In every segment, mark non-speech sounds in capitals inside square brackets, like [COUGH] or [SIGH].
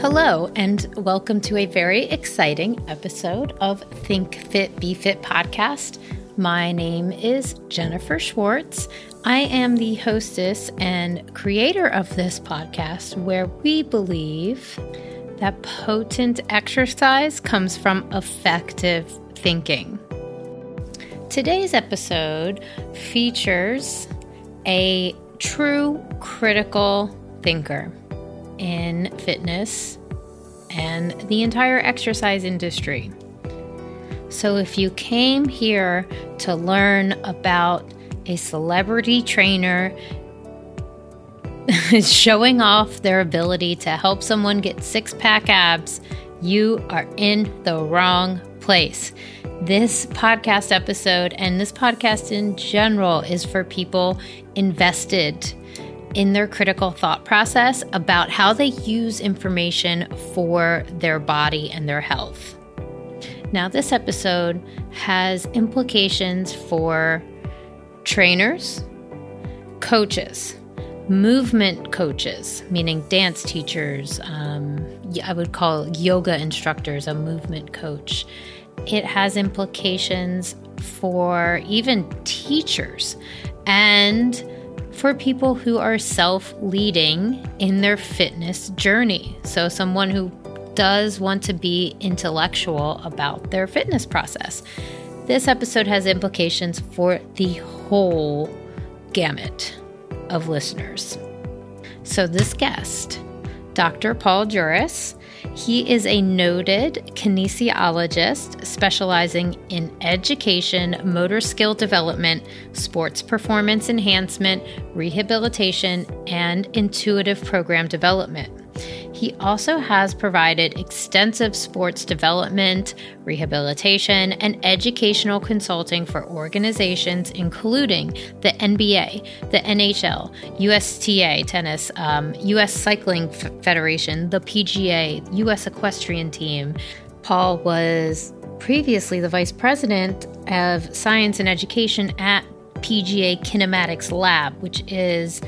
Hello, and welcome to a very exciting episode of Think Fit Be Fit podcast. My name is Jennifer Schwartz. I am the hostess and creator of this podcast where we believe that potent exercise comes from effective thinking. Today's episode features a true critical thinker in fitness and the entire exercise industry. So, if you came here to learn about a celebrity trainer [LAUGHS] showing off their ability to help someone get six pack abs, you are in the wrong place. This podcast episode and this podcast in general is for people invested in their critical thought process about how they use information for their body and their health. Now, this episode has implications for trainers, coaches, movement coaches, meaning dance teachers. Um, I would call yoga instructors a movement coach. It has implications for even teachers and for people who are self leading in their fitness journey. So, someone who does want to be intellectual about their fitness process. This episode has implications for the whole gamut of listeners. So, this guest, Dr. Paul Juris, he is a noted kinesiologist specializing in education, motor skill development, sports performance enhancement, rehabilitation, and intuitive program development. He also has provided extensive sports development, rehabilitation, and educational consulting for organizations including the NBA, the NHL, USTA Tennis, um, US Cycling F- Federation, the PGA, US Equestrian Team. Paul was previously the vice president of science and education at PGA Kinematics Lab, which is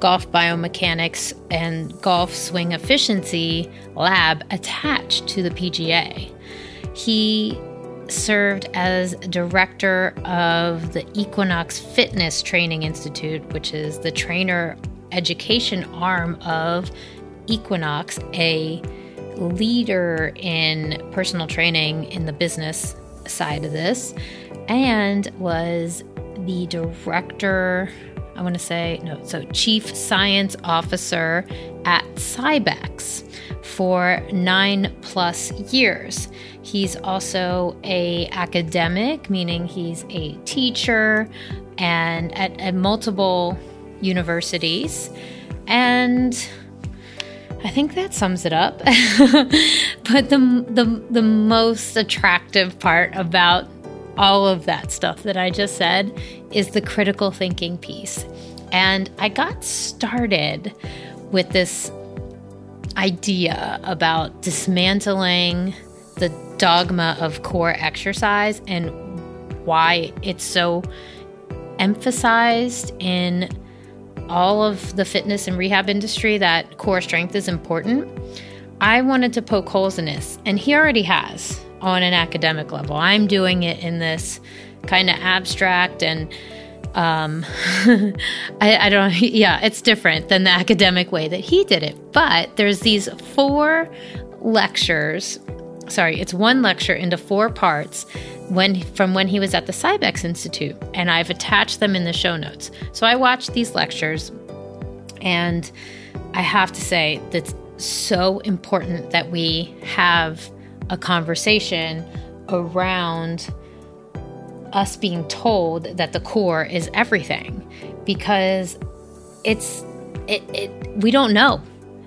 golf biomechanics and golf swing efficiency lab attached to the PGA. He served as director of the Equinox Fitness Training Institute, which is the trainer education arm of Equinox, a leader in personal training in the business side of this, and was the director I want to say, no, so Chief Science Officer at Cybex for nine plus years. He's also a academic, meaning he's a teacher and at, at multiple universities. And I think that sums it up. [LAUGHS] but the, the the most attractive part about all of that stuff that I just said is the critical thinking piece. And I got started with this idea about dismantling the dogma of core exercise and why it's so emphasized in all of the fitness and rehab industry that core strength is important. I wanted to poke holes in this, and he already has on an academic level. I'm doing it in this kind of abstract and um, [LAUGHS] I, I don't [LAUGHS] yeah it's different than the academic way that he did it but there's these four lectures sorry it's one lecture into four parts when from when he was at the cybex institute and i've attached them in the show notes so i watched these lectures and i have to say that's so important that we have a conversation around us being told that the core is everything because it's it, it we don't know.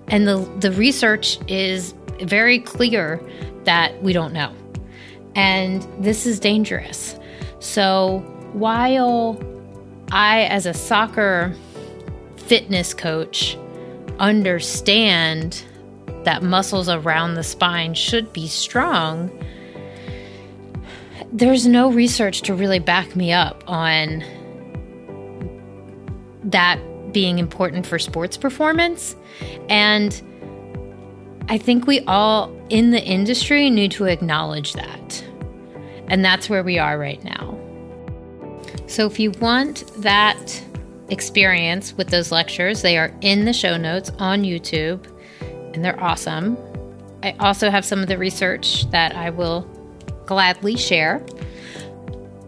And the the research is very clear that we don't know. And this is dangerous. So while i as a soccer fitness coach understand that muscles around the spine should be strong, there's no research to really back me up on that being important for sports performance. And I think we all in the industry need to acknowledge that. And that's where we are right now. So if you want that experience with those lectures, they are in the show notes on YouTube and they're awesome. I also have some of the research that I will gladly share.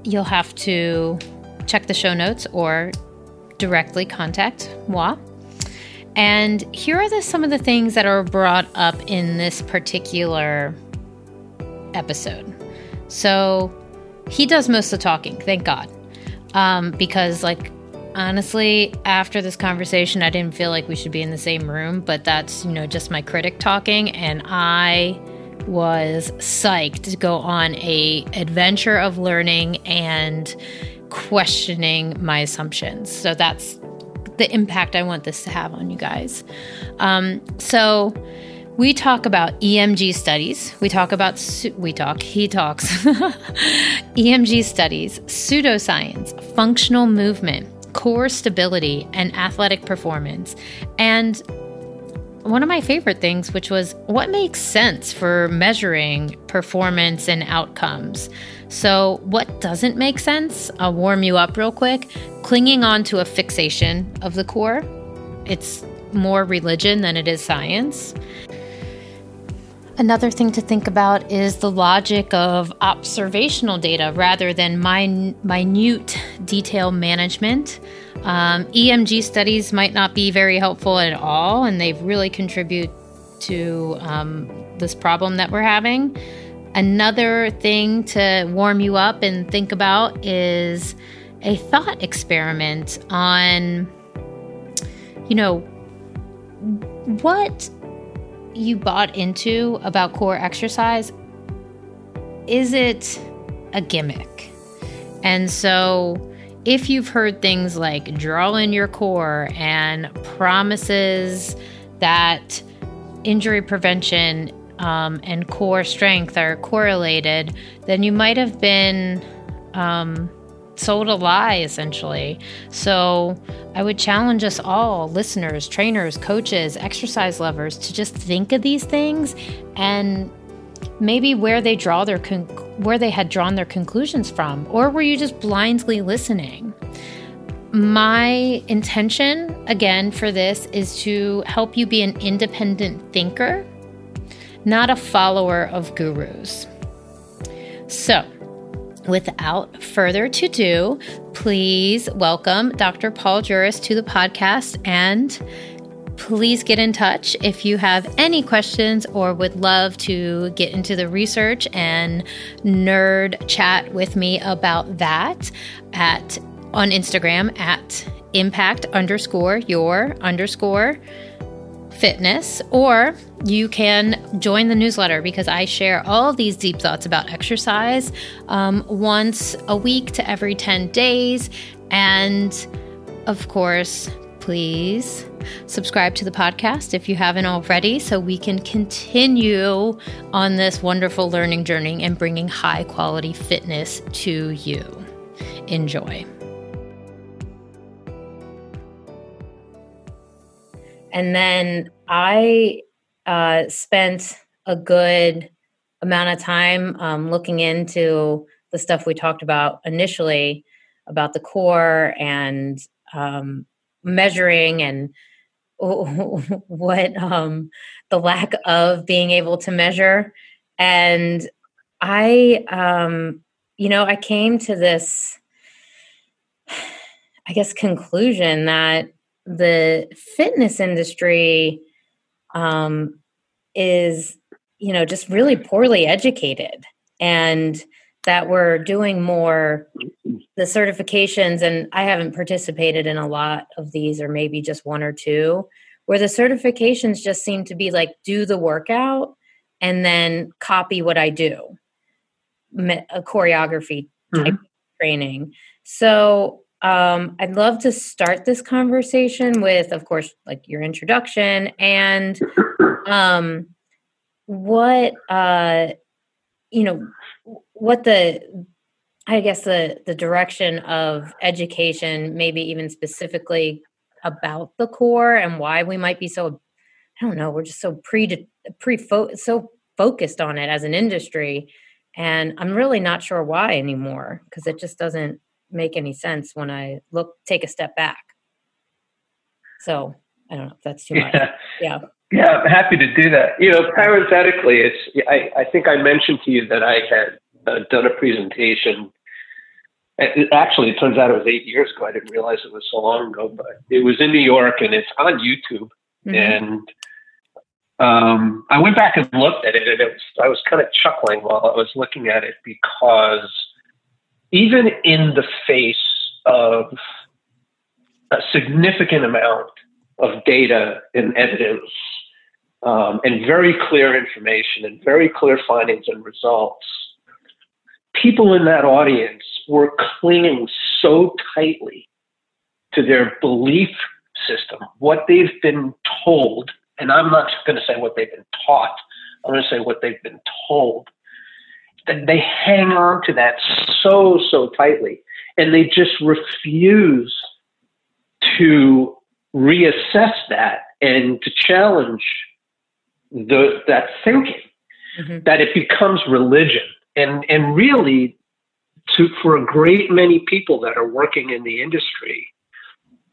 You'll have to check the show notes or directly contact moi. And here are the, some of the things that are brought up in this particular episode. So he does most of the talking, thank God. Um, because, like, honestly, after this conversation, I didn't feel like we should be in the same room, but that's, you know, just my critic talking. And I was psyched to go on a adventure of learning and questioning my assumptions. So that's the impact I want this to have on you guys. Um, so we talk about EMG studies. We talk about, we talk, he talks, [LAUGHS] EMG studies, pseudoscience, functional movement, core stability, and athletic performance. And one of my favorite things, which was what makes sense for measuring performance and outcomes. So, what doesn't make sense? I'll warm you up real quick. Clinging on to a fixation of the core, it's more religion than it is science. Another thing to think about is the logic of observational data rather than min- minute detail management. Um, EMG studies might not be very helpful at all, and they really contribute to um, this problem that we're having. Another thing to warm you up and think about is a thought experiment on, you know, what you bought into about core exercise, is it a gimmick? And so, if you've heard things like draw in your core and promises that injury prevention um, and core strength are correlated, then you might have been um, sold a lie, essentially. So I would challenge us all, listeners, trainers, coaches, exercise lovers, to just think of these things and maybe where they draw their con- where they had drawn their conclusions from, or were you just blindly listening? My intention, again, for this is to help you be an independent thinker, not a follower of gurus. So, without further to do, please welcome Dr. Paul Juris to the podcast and please get in touch if you have any questions or would love to get into the research and nerd chat with me about that at on Instagram at impact underscore your underscore fitness, or you can join the newsletter because I share all these deep thoughts about exercise um, once a week to every 10 days. And of course, please subscribe to the podcast if you haven't already so we can continue on this wonderful learning journey and bringing high quality fitness to you. Enjoy. And then I uh, spent a good amount of time um, looking into the stuff we talked about initially about the core and um, measuring and [LAUGHS] what um, the lack of being able to measure. And I, um, you know, I came to this, [SIGHS] I guess, conclusion that the fitness industry um, is you know just really poorly educated and that we're doing more the certifications and i haven't participated in a lot of these or maybe just one or two where the certifications just seem to be like do the workout and then copy what i do a choreography type mm-hmm. training so um, I'd love to start this conversation with, of course, like your introduction and um, what uh, you know, what the I guess the the direction of education, maybe even specifically about the core and why we might be so I don't know, we're just so pre pre so focused on it as an industry, and I'm really not sure why anymore because it just doesn't make any sense when I look take a step back. So I don't know if that's too much. Yeah. Yeah, I'm happy to do that. You know, parenthetically, it's I, I think I mentioned to you that I had uh, done a presentation. It, actually, it turns out it was eight years ago. I didn't realize it was so long ago, but it was in New York and it's on YouTube. Mm-hmm. And um, I went back and looked at it, and it was, I was kind of chuckling while I was looking at it because even in the face of a significant amount of data and evidence um, and very clear information and very clear findings and results, people in that audience were clinging so tightly to their belief system, what they've been told, and I'm not going to say what they've been taught, I'm going to say what they've been told, they hang on to that so, so tightly, and they just refuse to reassess that and to challenge the, that thinking, mm-hmm. that it becomes religion. And, and really, to, for a great many people that are working in the industry,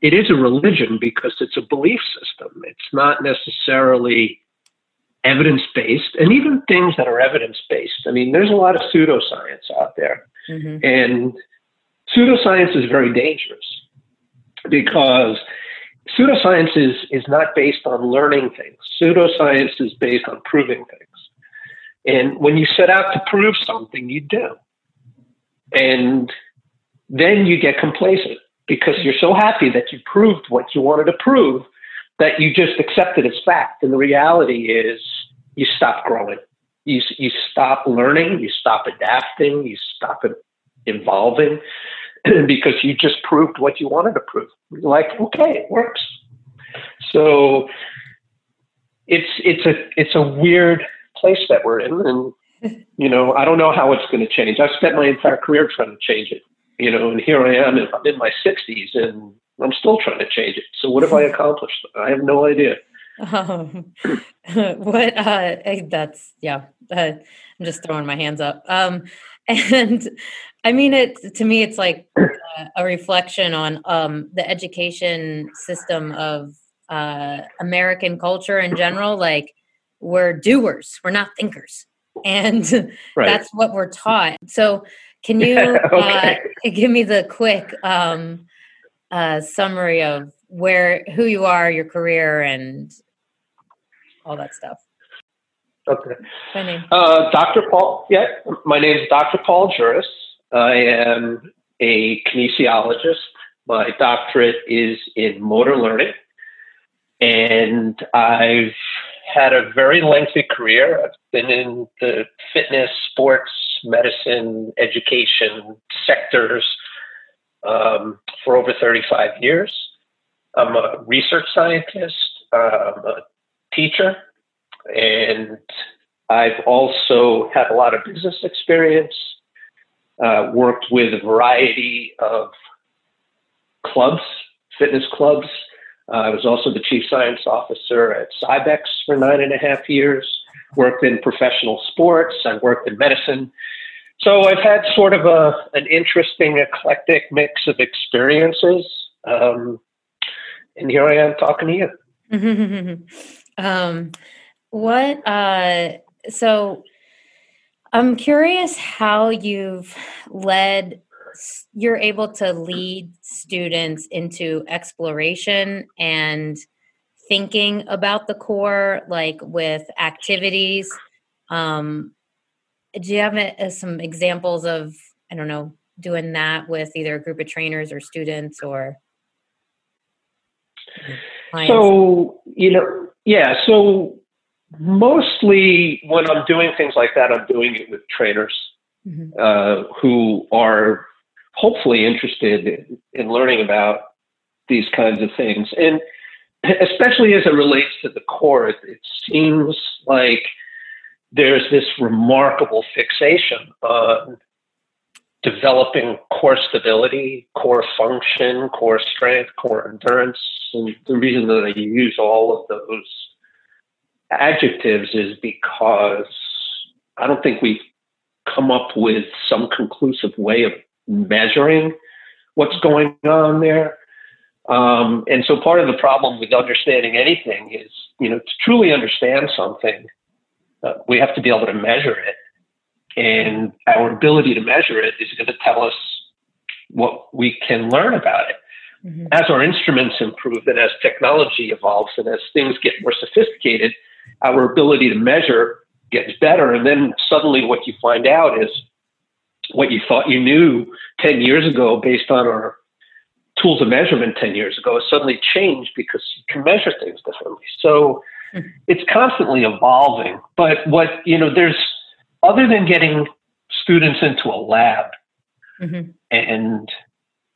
it is a religion because it's a belief system. It's not necessarily evidence based, and even things that are evidence based. I mean, there's a lot of pseudoscience out there, mm-hmm. and pseudoscience is very dangerous because pseudoscience is, is not based on learning things. Pseudoscience is based on proving things. And when you set out to prove something, you do. And then you get complacent because you're so happy that you proved what you wanted to prove that you just accept it as fact. And the reality is you stop growing. You, you stop learning, you stop adapting, you stop evolving [CLEARS THROAT] because you just proved what you wanted to prove. You're like, okay, it works. So it's it's a it's a weird place that we're in, and you know I don't know how it's going to change. I've spent my entire career trying to change it, you know, and here I am. I'm in my 60s, and I'm still trying to change it. So what have I accomplished? I have no idea. Um, [LAUGHS] what uh, that's yeah. Uh, I'm just throwing my hands up. Um, [LAUGHS] and I mean, it to me, it's like uh, a reflection on um, the education system of uh, American culture in general. Like we're doers, we're not thinkers, and [LAUGHS] right. that's what we're taught. So, can you okay. uh, give me the quick um, uh, summary of where who you are, your career, and all that stuff. Okay. My name. Uh, Dr. Paul. Yeah, my name is Dr. Paul Juris. I am a kinesiologist. My doctorate is in motor learning, and I've had a very lengthy career. I've been in the fitness, sports, medicine, education sectors um, for over 35 years. I'm a research scientist, I'm a teacher, and I've also had a lot of business experience, uh, worked with a variety of clubs, fitness clubs. Uh, I was also the chief science officer at Cybex for nine and a half years, worked in professional sports, I worked in medicine. So I've had sort of a an interesting, eclectic mix of experiences, um, and here I am talking to you. [LAUGHS] um, what? Uh, so I'm curious how you've led. You're able to lead students into exploration and thinking about the core, like with activities. Um, do you have a, some examples of i don't know doing that with either a group of trainers or students or clients? so you know yeah so mostly when i'm doing things like that i'm doing it with trainers mm-hmm. uh, who are hopefully interested in, in learning about these kinds of things and especially as it relates to the core it, it seems like there's this remarkable fixation on developing core stability, core function, core strength, core endurance. And the reason that I use all of those adjectives is because I don't think we've come up with some conclusive way of measuring what's going on there. Um, and so part of the problem with understanding anything is, you know, to truly understand something, uh, we have to be able to measure it. And our ability to measure it is going to tell us what we can learn about it. Mm-hmm. As our instruments improve and as technology evolves and as things get more sophisticated, our ability to measure gets better. And then suddenly what you find out is what you thought you knew 10 years ago based on our tools of measurement 10 years ago has suddenly changed because you can measure things differently. So. It's constantly evolving. But what, you know, there's, other than getting students into a lab mm-hmm. and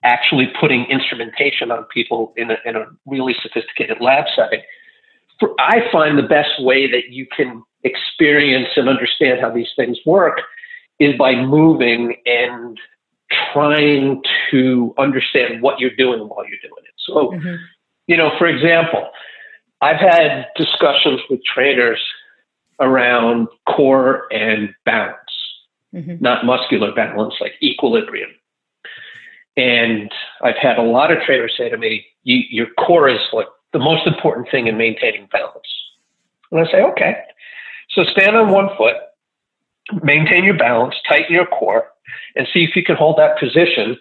actually putting instrumentation on people in a, in a really sophisticated lab setting, for, I find the best way that you can experience and understand how these things work is by moving and trying to understand what you're doing while you're doing it. So, mm-hmm. you know, for example, I've had discussions with trainers around core and balance, mm-hmm. not muscular balance, like equilibrium. And I've had a lot of trainers say to me, your core is like the most important thing in maintaining balance. And I say, okay. So stand on one foot, maintain your balance, tighten your core, and see if you can hold that position.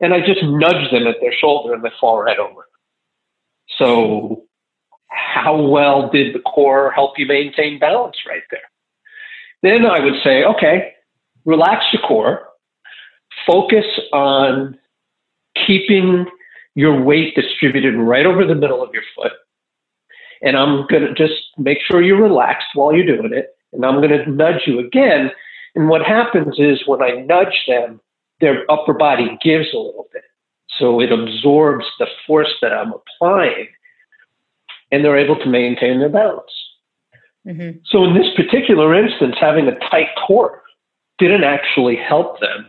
And I just nudge them at their shoulder and they fall right over. So, how well did the core help you maintain balance right there? Then I would say, okay, relax your core, focus on keeping your weight distributed right over the middle of your foot. And I'm going to just make sure you're relaxed while you're doing it. And I'm going to nudge you again. And what happens is when I nudge them, their upper body gives a little bit. So it absorbs the force that I'm applying and they're able to maintain their balance. Mm-hmm. So in this particular instance, having a tight core didn't actually help them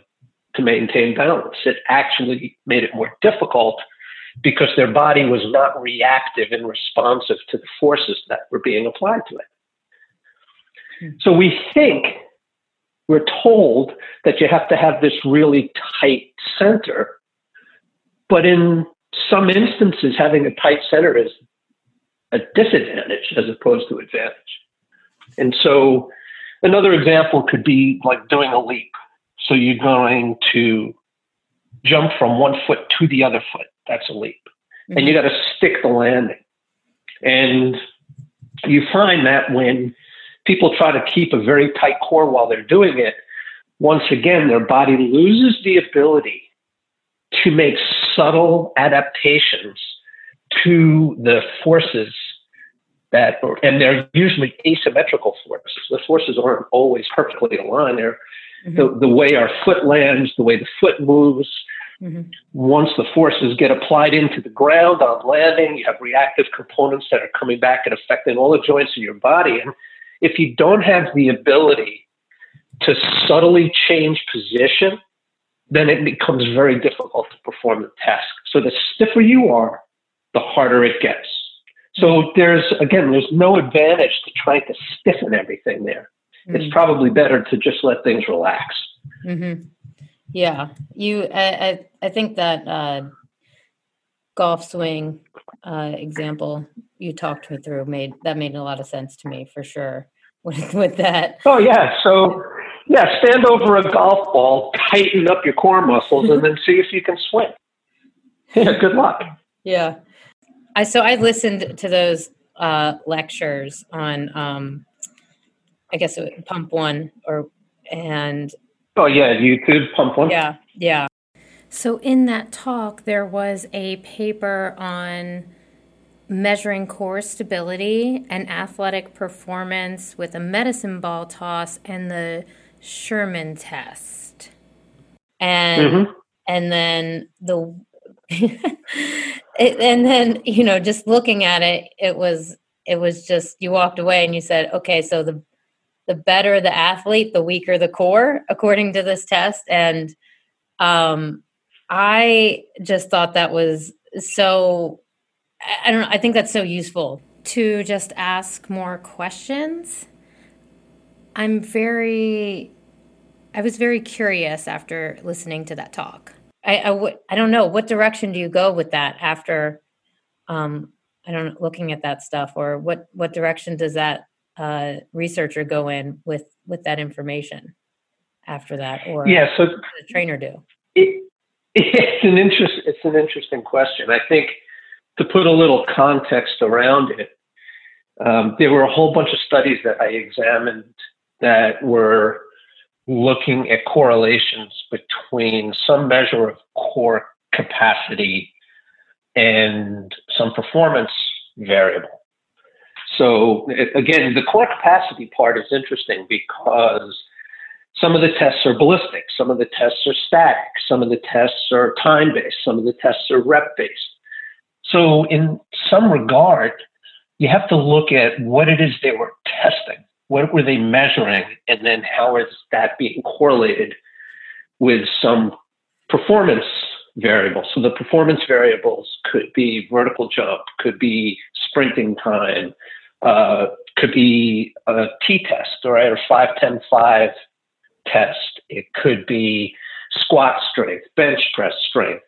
to maintain balance. It actually made it more difficult because their body was not reactive and responsive to the forces that were being applied to it. Hmm. So we think we're told that you have to have this really tight center, but in some instances, having a tight center is a disadvantage as opposed to advantage. And so another example could be like doing a leap. So you're going to jump from one foot to the other foot. That's a leap. Mm-hmm. And you got to stick the landing. And you find that when people try to keep a very tight core while they're doing it, once again, their body loses the ability to make subtle adaptations to the forces that, and they're usually asymmetrical forces. The forces aren't always perfectly aligned. They're mm-hmm. the, the way our foot lands, the way the foot moves. Mm-hmm. Once the forces get applied into the ground on landing, you have reactive components that are coming back and affecting all the joints in your body. And if you don't have the ability to subtly change position, then it becomes very difficult to perform the task. So the stiffer you are, the harder it gets. So there's, again, there's no advantage to trying to stiffen everything there. Mm-hmm. It's probably better to just let things relax. Mm-hmm. Yeah, you. I, I, I think that uh, golf swing uh, example you talked me through made that made a lot of sense to me for sure. [LAUGHS] With with that. Oh yeah. So yeah, stand over a golf ball, tighten up your core muscles, and then see if you can swing. [LAUGHS] Yeah. Good luck. Yeah. I so I listened to those uh, lectures on um, I guess it was Pump One or and oh yeah, YouTube Pump One. Yeah, yeah. So in that talk, there was a paper on measuring core stability and athletic performance with a medicine ball toss and the Sahrmann test, and mm-hmm. and then the it, [LAUGHS] and then you know just looking at it, it was it was just you walked away and you said, okay, so the the better the athlete, the weaker the core, according to this test. And um, I just thought that was so. I don't know. I think that's so useful to just ask more questions. I'm very, I was very curious after listening to that talk. I, I, w- I don't know what direction do you go with that after, um, I don't know, looking at that stuff, or what what direction does that uh, researcher go in with with that information after that, or yeah, so the trainer do? It, [LAUGHS] it's an interest. It's an interesting question. I think to put a little context around it, um, there were a whole bunch of studies that I examined that were looking at correlations between some measure of core capacity and some performance variable. So again, the core capacity part is interesting because some of the tests are ballistic, some of the tests are static, some of the tests are time based, some of the tests are rep based. So in some regard, you have to look at what it is they were testing. What were they measuring? And then how is that being correlated with some performance variables? So the performance variables could be vertical jump, could be sprinting time, uh, could be a T test, right, or 5, 10, 5 test. It could be squat strength, bench press strength.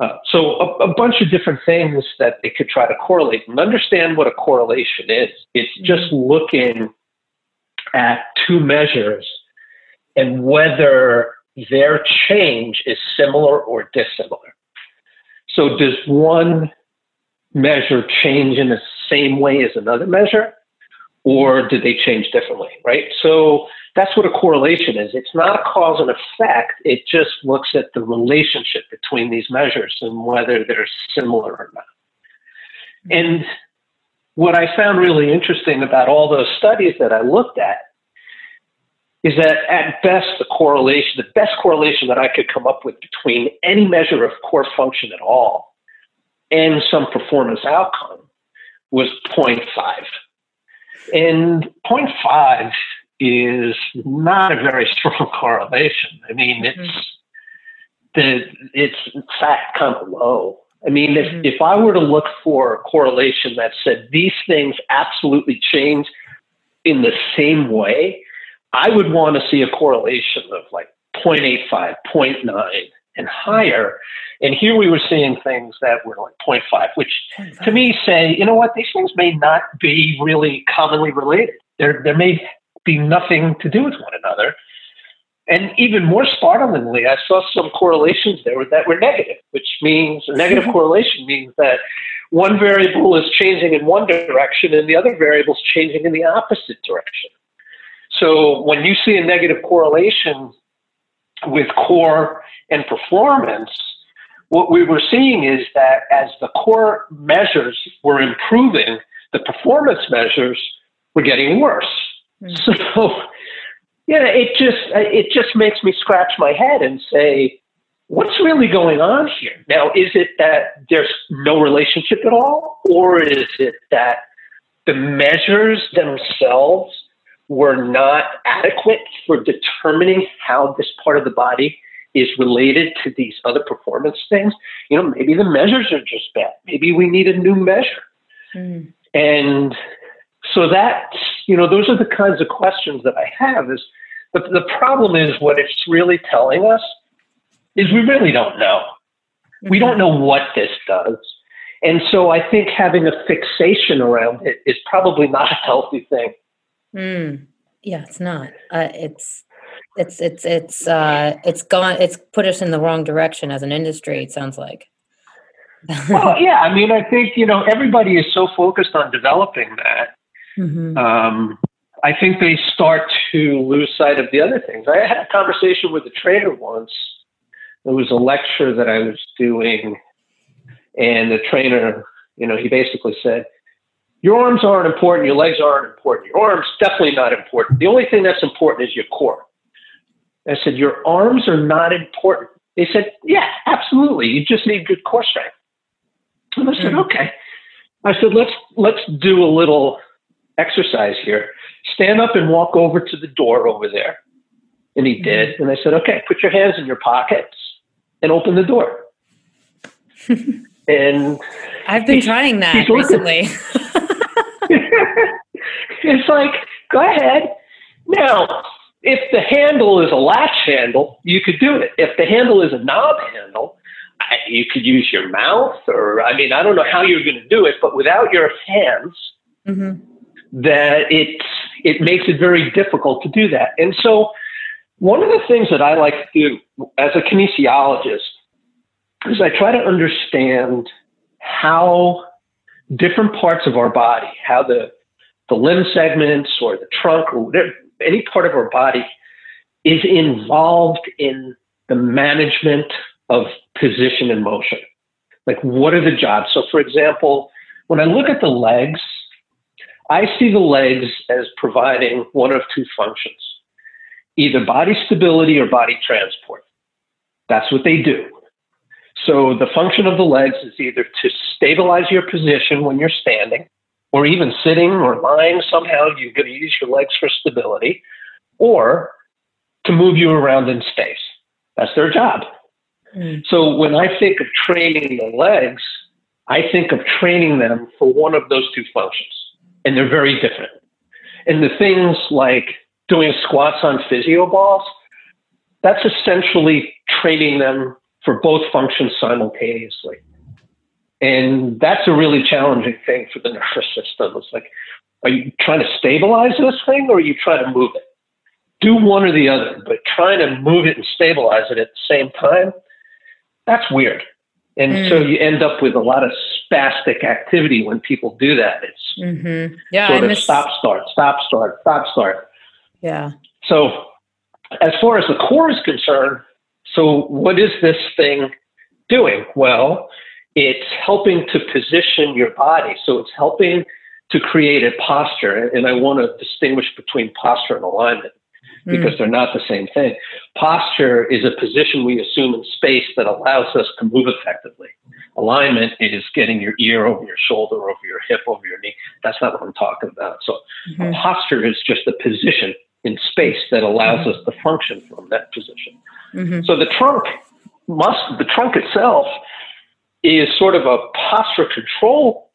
Uh, so a, a, bunch of different things that they could try to correlate and understand what a correlation is. It's mm-hmm. just looking at two measures and whether their change is similar or dissimilar. So does one measure change in the same way as another measure or do they change differently, right? So that's what a correlation is. It's not a cause and effect. It just looks at the relationship between these measures and whether they're similar or not. And what I found really interesting about all those studies that I looked at is that at best the correlation, the best correlation that I could come up with between any measure of core function at all and some performance outcome was 0.5. And 0.5 is not a very [LAUGHS] strong correlation. I mean, it's mm-hmm. the it's in fact kind of low. I mean, if, mm-hmm. if I were to look for a correlation that said these things absolutely change in the same way, I would want to see a correlation of like 0.85, 0.9, and higher. And here we were seeing things that were like 0.5, which 0.5. to me say, you know what, these things may not be really commonly related. There, there may be nothing to do with one another. And even more startlingly, I saw some correlations there that were negative, which means a negative correlation means that one variable is changing in one direction and the other variable is changing in the opposite direction. So when you see a negative correlation with core and performance, what we were seeing is that as the core measures were improving, the performance measures were getting worse. Mm-hmm. [LAUGHS] So, yeah, it just it just makes me scratch my head and say, what's really going on here? Now, is it that there's no relationship at all, or is it that the measures themselves were not adequate for determining how this part of the body is related to these other performance things? You know, maybe the measures are just bad. Maybe we need a new measure. Mm. And so that you know those are the kinds of questions that I have. Is but the problem is what it's really telling us is we really don't know. We don't know what this does. And so I think having a fixation around it is probably not a healthy thing. Mm. Yeah, it's not. Uh, it's it's it's it's uh, it's gone. It's put us in the wrong direction as an industry. It sounds like. well, [LAUGHS] yeah. I mean, I think you know everybody is so focused on developing that Mm-hmm. Um, I think they start to lose sight of the other things. I had a conversation with a trainer once. It was a lecture that I was doing, and the trainer, you know, he basically said, Your arms aren't important, your legs aren't important, your arms definitely not important. The only thing that's important is your core. I said, Your arms are not important. They said, Yeah, absolutely. You just need good core strength. And I said, mm-hmm. Okay. I said, let's let's do a little exercise here. Stand up and walk over to the door over there. And he did. And I said, okay, put your hands in your pockets and open the door. [LAUGHS] and I've been trying that recently. [LAUGHS] it's like, go ahead. Now, if the handle is a latch handle, you could do it. If the handle is a knob handle, you could use your mouth, or I mean, I don't know how you're going to do it, but without your hands, mm-hmm. That it it makes it very difficult to do that. And so, one of the things that I like to do as a kinesiologist is I try to understand how different parts of our body, how the the limb segments or the trunk or whatever, any part of our body is involved in the management of position and motion. Like, what are the jobs? So, for example, when I look at the legs, I see the legs as providing one of two functions either body stability or body transport. That's what they do. So, the function of the legs is either to stabilize your position when you're standing, or even sitting or lying, somehow you're going to use your legs for stability, or to move you around in space. That's their job. Mm. So when I think of training the legs, I think of training them for one of those two functions, and they're very different. And the things like doing squats on physio balls, that's essentially training them for both functions simultaneously. And that's a really challenging thing for the nervous system. It's like, are you trying to stabilize this thing or are you trying to move it? Do one or the other, but trying to move it and stabilize it at the same time, that's weird. And mm. so you end up with a lot of spastic activity when people do that. It's mm-hmm. yeah, sort I of miss- stop, start, stop, start, stop, start. Yeah. So as far as the core is concerned, so what is this thing doing? Well, it's helping to position your body. So it's helping to create a posture. And I want to distinguish between posture and alignment because mm. they're not the same thing. Posture is a position we assume in space that allows us to move effectively. Alignment is getting your ear over your shoulder, over your hip, over your knee. That's not what I'm talking about. So mm-hmm. posture is just a position in space that allows mm-hmm. us to function from that position. Mm-hmm. So the trunk must the trunk itself is sort of a posture control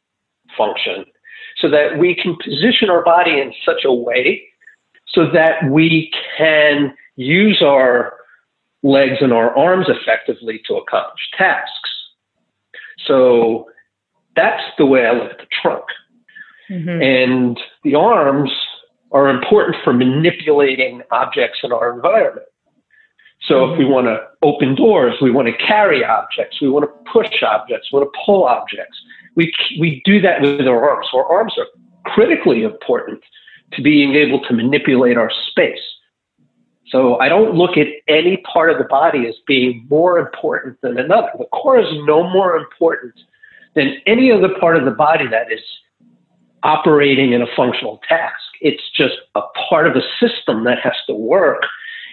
function so that we can position our body in such a way so that we can use our legs and our arms effectively to accomplish tasks. So that's the way I look at the trunk. Mm-hmm. And the arms are important for manipulating objects in our environment. So mm-hmm. if we mm-hmm. want to open doors, we want to carry objects, we want to push objects, we want to pull objects. We, we do that with our arms. So our arms are critically important to being able to manipulate our space. So I don't look at any part of the body as being more important than another. The core is no more important than any other part of the body that is operating in a functional task. It's just a part of a system that has to work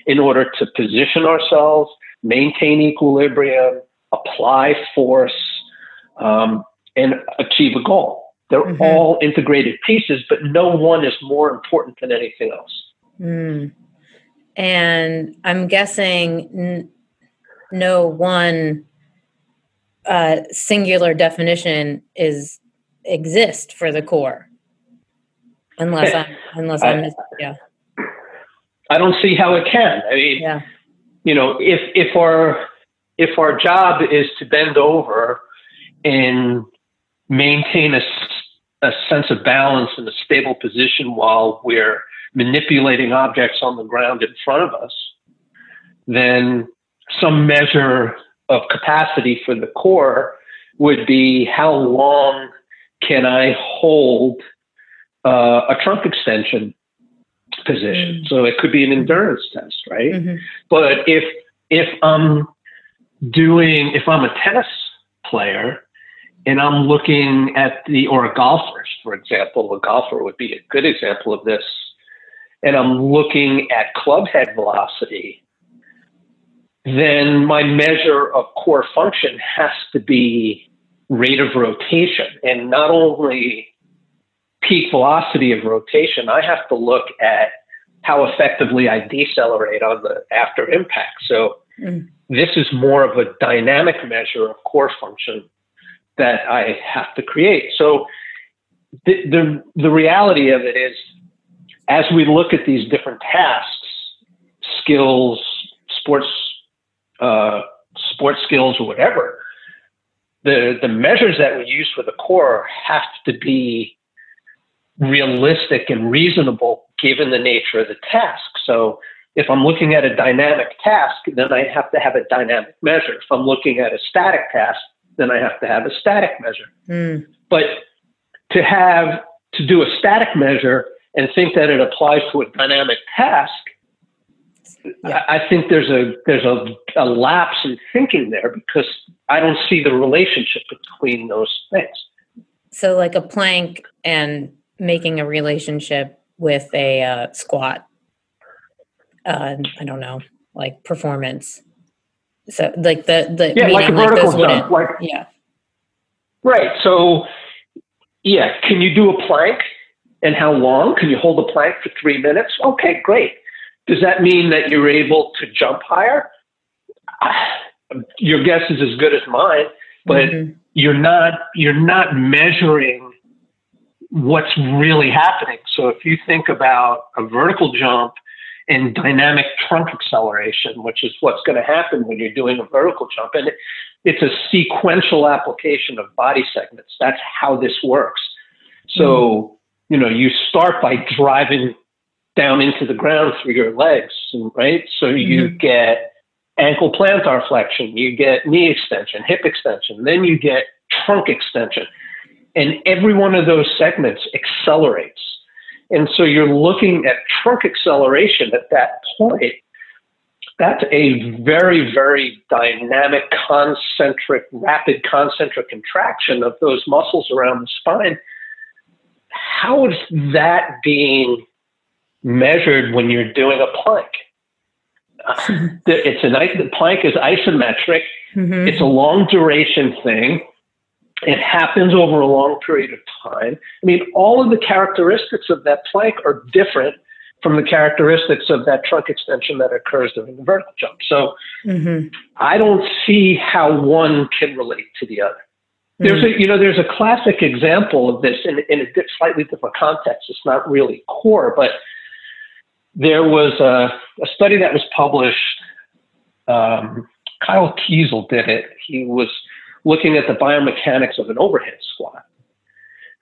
in order to position ourselves, maintain equilibrium, apply force, um, and achieve a goal. They're mm-hmm. all integrated pieces, but no one is more important than anything else. Mm. And I'm guessing n- no one uh, singular definition is exist for the core, unless I'm unless I'm yeah. I don't see how it can. I mean, yeah. you know, if if our if our job is to bend over and maintain a, a sense of balance and a stable position while we're manipulating objects on the ground in front of us, then some measure of capacity for the core would be how long can I hold uh, a trunk extension position. Mm. So it could be an endurance test, right? Mm-hmm. But if if I'm doing if I'm a tennis player and I'm looking at the or a golfer, for example, a golfer would be a good example of this. And I'm looking at club head velocity, then my measure of core function has to be rate of rotation. And not only peak velocity of rotation, I have to look at how effectively I decelerate on the after impact. So mm. this is more of a dynamic measure of core function that I have to create. So the, the, the reality of it is as we look at these different tasks, skills, sports, uh, sports skills, or whatever, the the measures that we use for the core have to be realistic and reasonable given the nature of the task. So if I'm looking at a dynamic task, then I have to have a dynamic measure. If I'm looking at a static task, then I have to have a static measure. Mm. But to have to do a static measure and think that it applies to a dynamic task, yeah. I, I think there's a there's a, a lapse in thinking there because I don't see the relationship between those things. So, like a plank and making a relationship with a uh, squat. Uh, I don't know, like performance. So, like the the yeah, like a vertical like jump, like yeah, right. So, yeah, can you do a plank? And how long? Can you hold a plank for three minutes? Okay, great. Does that mean that you're able to jump higher? Your guess is as good as mine, but mm-hmm. you're not you're not measuring what's really happening. So if you think about a vertical jump and dynamic trunk acceleration, which is what's going to happen when you're doing a vertical jump, and it's a sequential application of body segments. That's how this works. So, mm-hmm. you know, you start by driving down into the ground through your legs, right? So you mm-hmm. get ankle plantar flexion, you get knee extension, hip extension, then you get trunk extension. And every one of those segments accelerates. And so you're looking at trunk acceleration at that point. That's a very, very dynamic, concentric, rapid concentric contraction of those muscles around the spine. How is that being measured when you're doing a plank? [LAUGHS] it's a nice, the plank is isometric. Mm-hmm. It's a long duration thing. It happens over a long period of time. I mean, all of the characteristics of that plank are different from the characteristics of that trunk extension that occurs during the vertical jump. So mm-hmm. I don't see how one can relate to the other. Mm-hmm. There's a, you know, there's a classic example of this in, in a slightly different context. It's not really core, but there was a, a study that was published. Um, Kyle Kiesel did it. He was looking at the biomechanics of an overhead squat.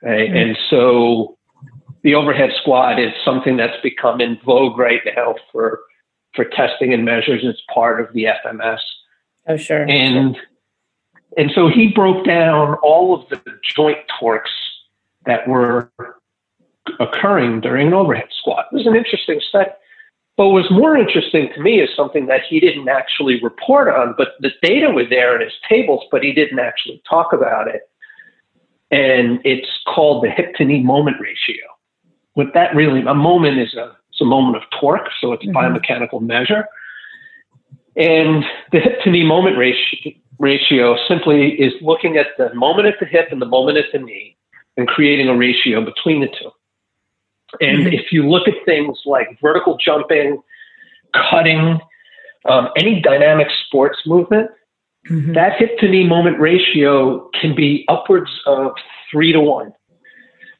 Right? Mm-hmm. And so the overhead squat is something that's become in vogue right now for for testing and measures. It's part of the FMS. Oh, sure. And and so he broke down all of the joint torques that were occurring during an overhead squat. It was an interesting study. What was more interesting to me is something that he didn't actually report on, but the data were there in his tables, but he didn't actually talk about it. And it's called the hip to knee moment ratio. What that really, a moment is a, it's a moment of torque, so it's a mm-hmm. biomechanical measure. And the hip to knee moment ratio, ratio simply is looking at the moment at the hip and the moment at the knee and creating a ratio between the two. And mm-hmm. [LAUGHS] if you look at things like vertical jumping, cutting, um, any dynamic sports movement, mm-hmm. that hip to knee moment ratio can be upwards of three to one.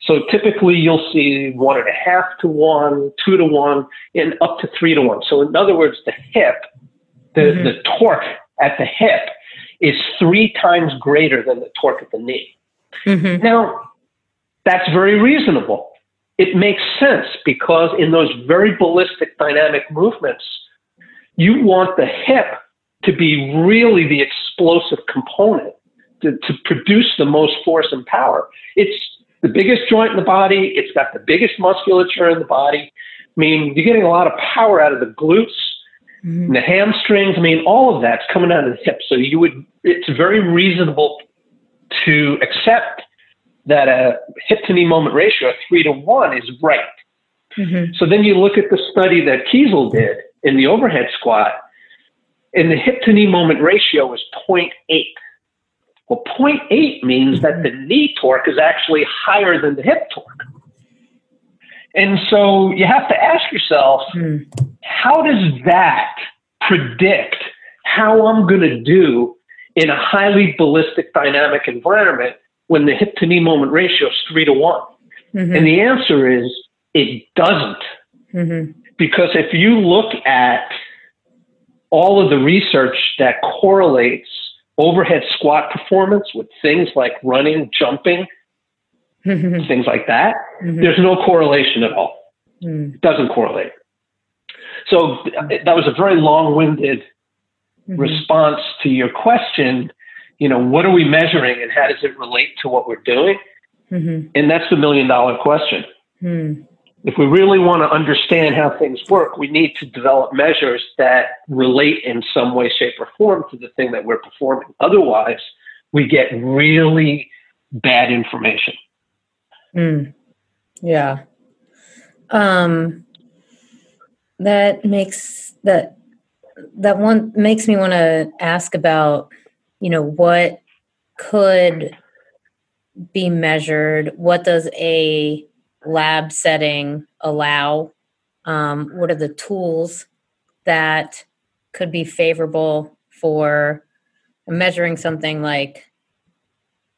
So typically you'll see one and a half to one, two to one, and up to three to one. So in other words, the hip, the, mm-hmm. the torque at the hip is three times greater than the torque at the knee. Mm-hmm. Now, that's very reasonable it makes sense because in those very ballistic dynamic movements, you want the hip to be really the explosive component to, to produce the most force and power. It's the biggest joint in the body. It's got the biggest musculature in the body. I mean, you're getting a lot of power out of the glutes, mm-hmm. the hamstrings. I mean, all of that's coming out of the hip. So you would, it's very reasonable to accept that a hip to knee moment ratio of three to one is right. Mm-hmm. So then you look at the study that Kiesel did in the overhead squat, and the hip to knee moment ratio was 0.8. Well, 0.8 means mm-hmm. that the knee torque is actually higher than the hip torque. And so you have to ask yourself, mm. how does that predict how I'm going to do in a highly ballistic dynamic environment when the hip to knee moment ratio is three to one? Mm-hmm. And the answer is it doesn't. Mm-hmm. Because if you look at all of the research that correlates overhead squat performance with things like running, jumping, mm-hmm. things like that, mm-hmm. there's no correlation at all. Mm. It doesn't correlate. So that was a very long-winded mm-hmm. response to your question. You know, what are we measuring, and how does it relate to what we're doing? Mm-hmm. And that's the million-dollar question. Mm. If we really want to understand how things work, we need to develop measures that relate in some way, shape, or form to the thing that we're performing. Otherwise, we get really bad information. Mm. Yeah. Um, that makes that that one makes me want to ask about you know what could be measured what does a lab setting allow um, what are the tools that could be favorable for measuring something like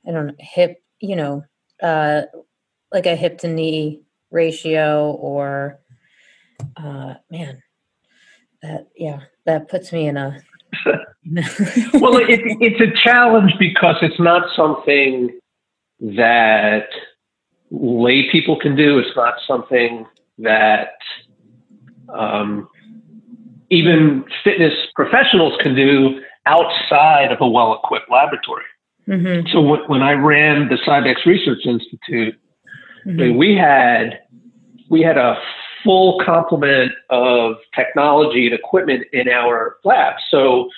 i don't know hip you know uh, like a hip to knee ratio or uh, man, that yeah, that puts me in a. [LAUGHS] well, it, it's a challenge because it's not something that lay people can do. It's not something that um, even fitness professionals can do outside of a well-equipped laboratory. Mm-hmm. So w- when I ran the Cybex Research Institute, mm-hmm. we had we had a full complement of technology and equipment in our lab. So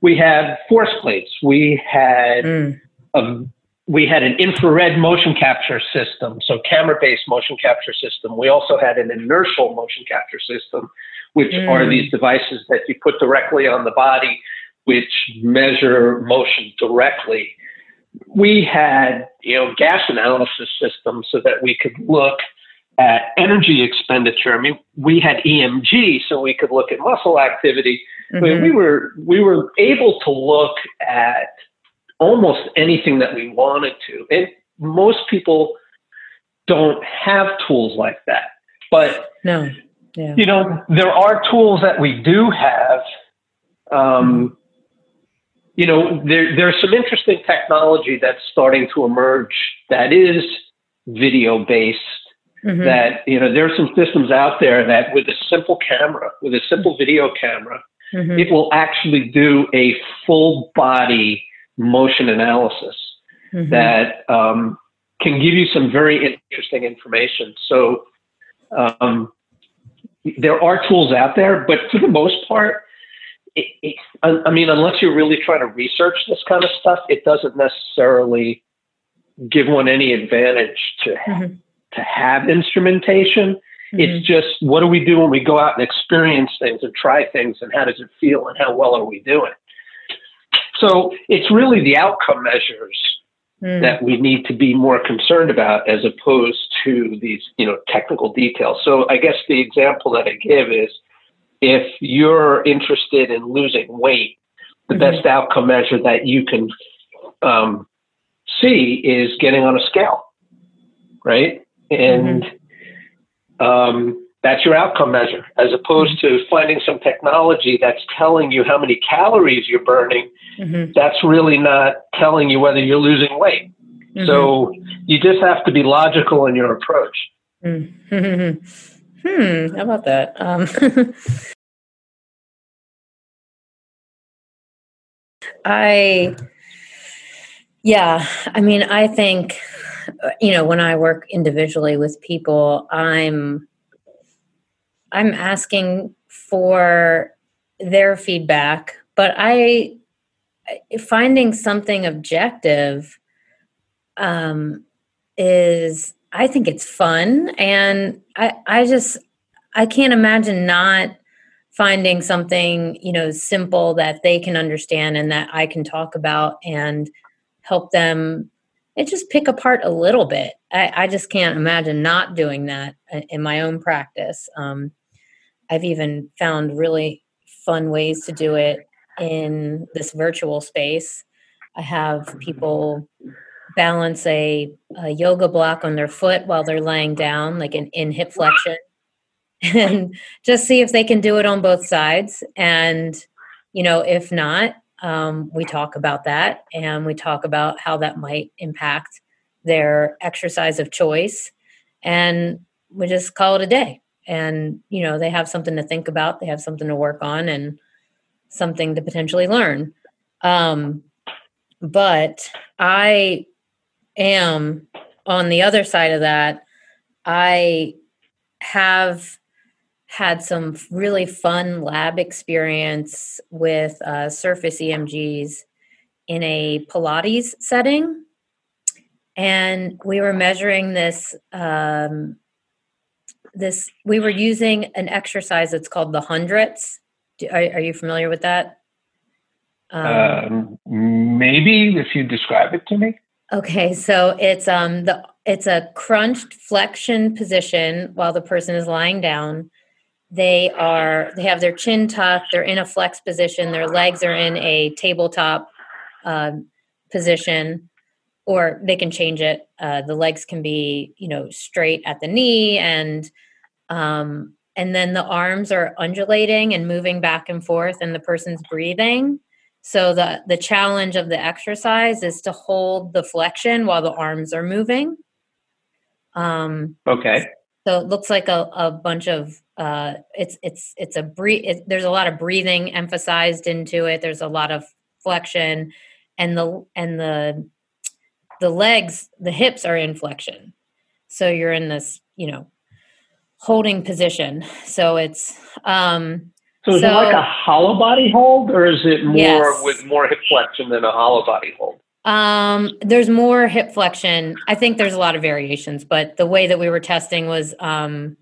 we had force plates, we had mm. a, we had an infrared motion capture system, so camera-based motion capture system. We also had an inertial motion capture system, which mm. are these devices that you put directly on the body, which measure motion directly. We had, you know, gas analysis systems so that we could look at energy expenditure. I mean, we had EMG, so we could look at muscle activity. Mm-hmm. I mean, we were we were able to look at almost anything that we wanted to, and most people don't have tools like that. But no, yeah. you know, there are tools that we do have. Um, mm-hmm. You know, there, there's some interesting technology that's starting to emerge that is video based Mm-hmm. That you know there are some systems out there that with a simple camera, with a simple video camera, mm-hmm. it will actually do a full body motion analysis mm-hmm. that um, can give you some very interesting information. So um, there are tools out there, but for the most part, it, it, I mean, unless you're really trying to research this kind of stuff, it doesn't necessarily give one any advantage to mm-hmm to have instrumentation. Mm-hmm. It's just what do we do when we go out and experience things and try things and how does it feel and how well are we doing? So it's really the outcome measures mm. that we need to be more concerned about as opposed to these, you know, technical details. So I guess the example that I give is if you're interested in losing weight, the mm-hmm. best outcome measure that you can um, see is getting on a scale, right? And mm-hmm. um, that's your outcome measure, as opposed to finding some technology that's telling you how many calories you're burning. Mm-hmm. That's really not telling you whether you're losing weight. Mm-hmm. So you just have to be logical in your approach. Mm-hmm. [LAUGHS] Hmm, how about that? Um, [LAUGHS] I, yeah, I mean, I think you know when i work individually with people i'm i'm asking for their feedback but i finding something objective um is i think it's fun and i i just i can't imagine not finding something you know simple that they can understand and that i can talk about and help them and just pick apart a little bit. I, I, just can't imagine not doing that in my own practice. Um, I've even found really fun ways to do it in this virtual space. I have people balance a, a, yoga block on their foot while they're laying down, like an in hip flexion, [LAUGHS] and just see if they can do it on both sides. And, you know, if not, um, we talk about that and we talk about how that might impact their exercise of choice. And we just call it a day. And, you know, they have something to think about, they have something to work on, and something to potentially learn. Um, but I am on the other side of that. I have had some really fun lab experience with uh, surface EMGs in a Pilates setting. And we were measuring this. Um, this we were using an exercise that's called the hundreds. Are, are you familiar with that? Um, um, maybe if you describe it to me. Okay, so it's um the it's a crunched flexion position while the person is lying down. They are they have their chin tucked. They're in a flex position. Their legs are in a tabletop uh, position, or they can change it. Uh, the legs can be you know straight at the knee, and um, and then the arms are undulating and moving back and forth, and the person's breathing so the the challenge of the exercise is to hold the flexion while the arms are moving. Um, okay. So it looks like a, a bunch of uh, it's it's it's a breathe. It, there's a lot of breathing emphasized into it. There's a lot of flexion, and the and the the legs, the hips are in flexion. So you're in this, you know, holding position. So it's um, so is so, it like a hollow body hold, or is it more yes. with more hip flexion than a hollow body hold? Um, there's more hip flexion. I think there's a lot of variations, but the way that we were testing was um,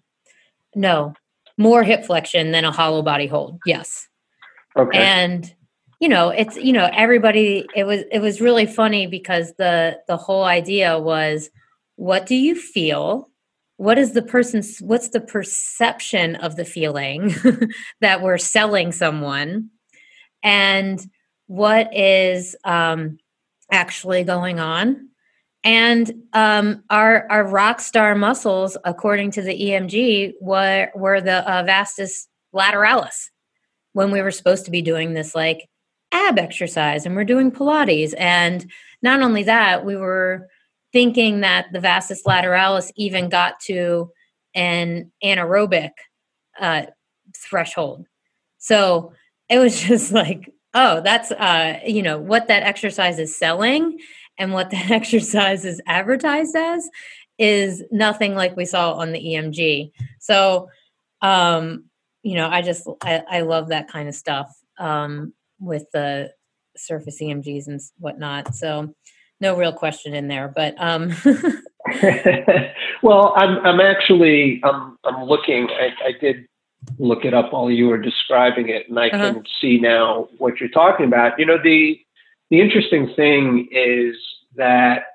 no more hip flexion than a hollow body hold. Yes. Okay. And you know, it's you know everybody. It was it was really funny because the the whole idea was, what do you feel what is the person's what's the perception of the feeling [LAUGHS] that we're selling someone and what is um, actually going on and um, our our rock star muscles according to the emg were were the uh, vastus lateralis when we were supposed to be doing this like ab exercise and we're doing pilates and not only that we were thinking that the vastus lateralis even got to an anaerobic uh, threshold. So it was [LAUGHS] just like, oh, that's uh, you know what that exercise is selling and what that [LAUGHS] exercise is advertised as is nothing like we saw on the EMG. So, um, you know, I just I, I love that kind of stuff um, with the surface EMGs and whatnot. So, no real question in there, but um. [LAUGHS] [LAUGHS] well, I'm I'm actually I'm I'm looking. I, I, did look it up while you were describing it, and I uh-huh. can see now what you're talking about. You know, the the interesting thing is that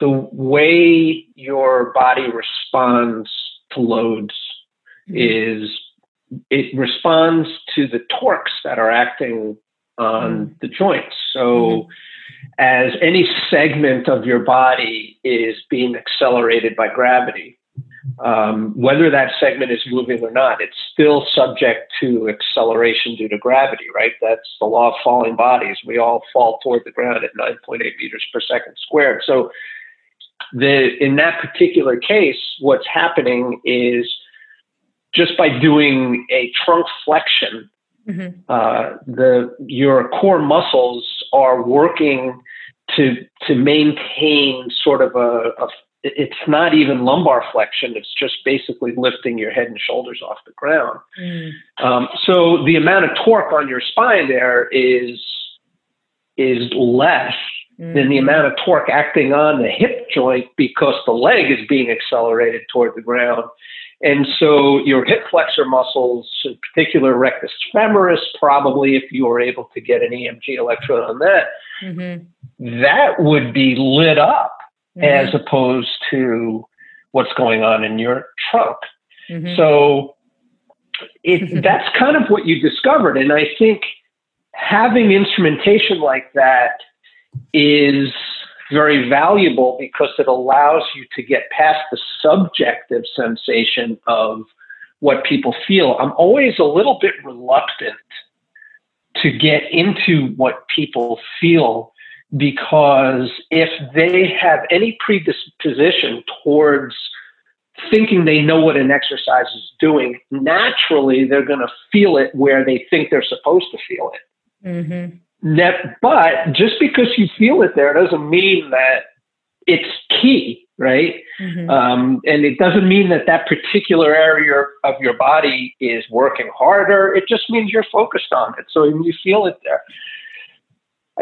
the way your body responds to loads mm-hmm. is it responds to the torques that are acting on mm-hmm. the joints. So. Mm-hmm as any segment of your body is being accelerated by gravity. Um, whether that segment is moving or not, it's still subject to acceleration due to gravity, right? That's the law of falling bodies. We all fall toward the ground at 9.8 meters per second squared. So, the, in that particular case, what's happening is just by doing a trunk flexion, mm-hmm. uh, the your core muscles are working to to maintain sort of a, a it's not even lumbar flexion. It's just basically lifting your head and shoulders off the ground. Mm. Um, so the amount of torque on your spine there is is less mm. than the mm-hmm. amount of torque acting on the hip joint because the leg is being accelerated toward the ground. And so your hip flexor muscles, in particular rectus femoris, probably if you were able to get an EMG electrode on that, mm-hmm. that would be lit up mm-hmm. as opposed to what's going on in your trunk. Mm-hmm. So it, [LAUGHS] that's kind of what you discovered. And I think having instrumentation like that is very valuable because it allows you to get past the subjective sensation of what people feel. I'm always a little bit reluctant to get into what people feel because if they have any predisposition towards thinking they know what an exercise is doing, naturally they're going to feel it where they think they're supposed to feel it. Mm-hmm. That, but just because you feel it there doesn't mean that it's key, right? Mm-hmm. Um, and it doesn't mean that that particular area of your body is working harder. It just means you're focused on it. So you feel it there.